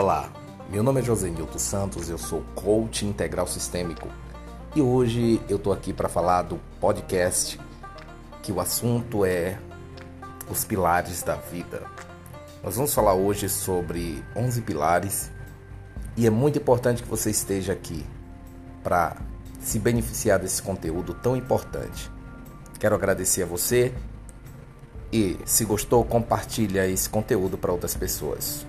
Olá, meu nome é José Nilton Santos, eu sou coach integral sistêmico e hoje eu tô aqui para falar do podcast que o assunto é os pilares da vida. Nós vamos falar hoje sobre 11 pilares e é muito importante que você esteja aqui para se beneficiar desse conteúdo tão importante. Quero agradecer a você e se gostou, compartilha esse conteúdo para outras pessoas.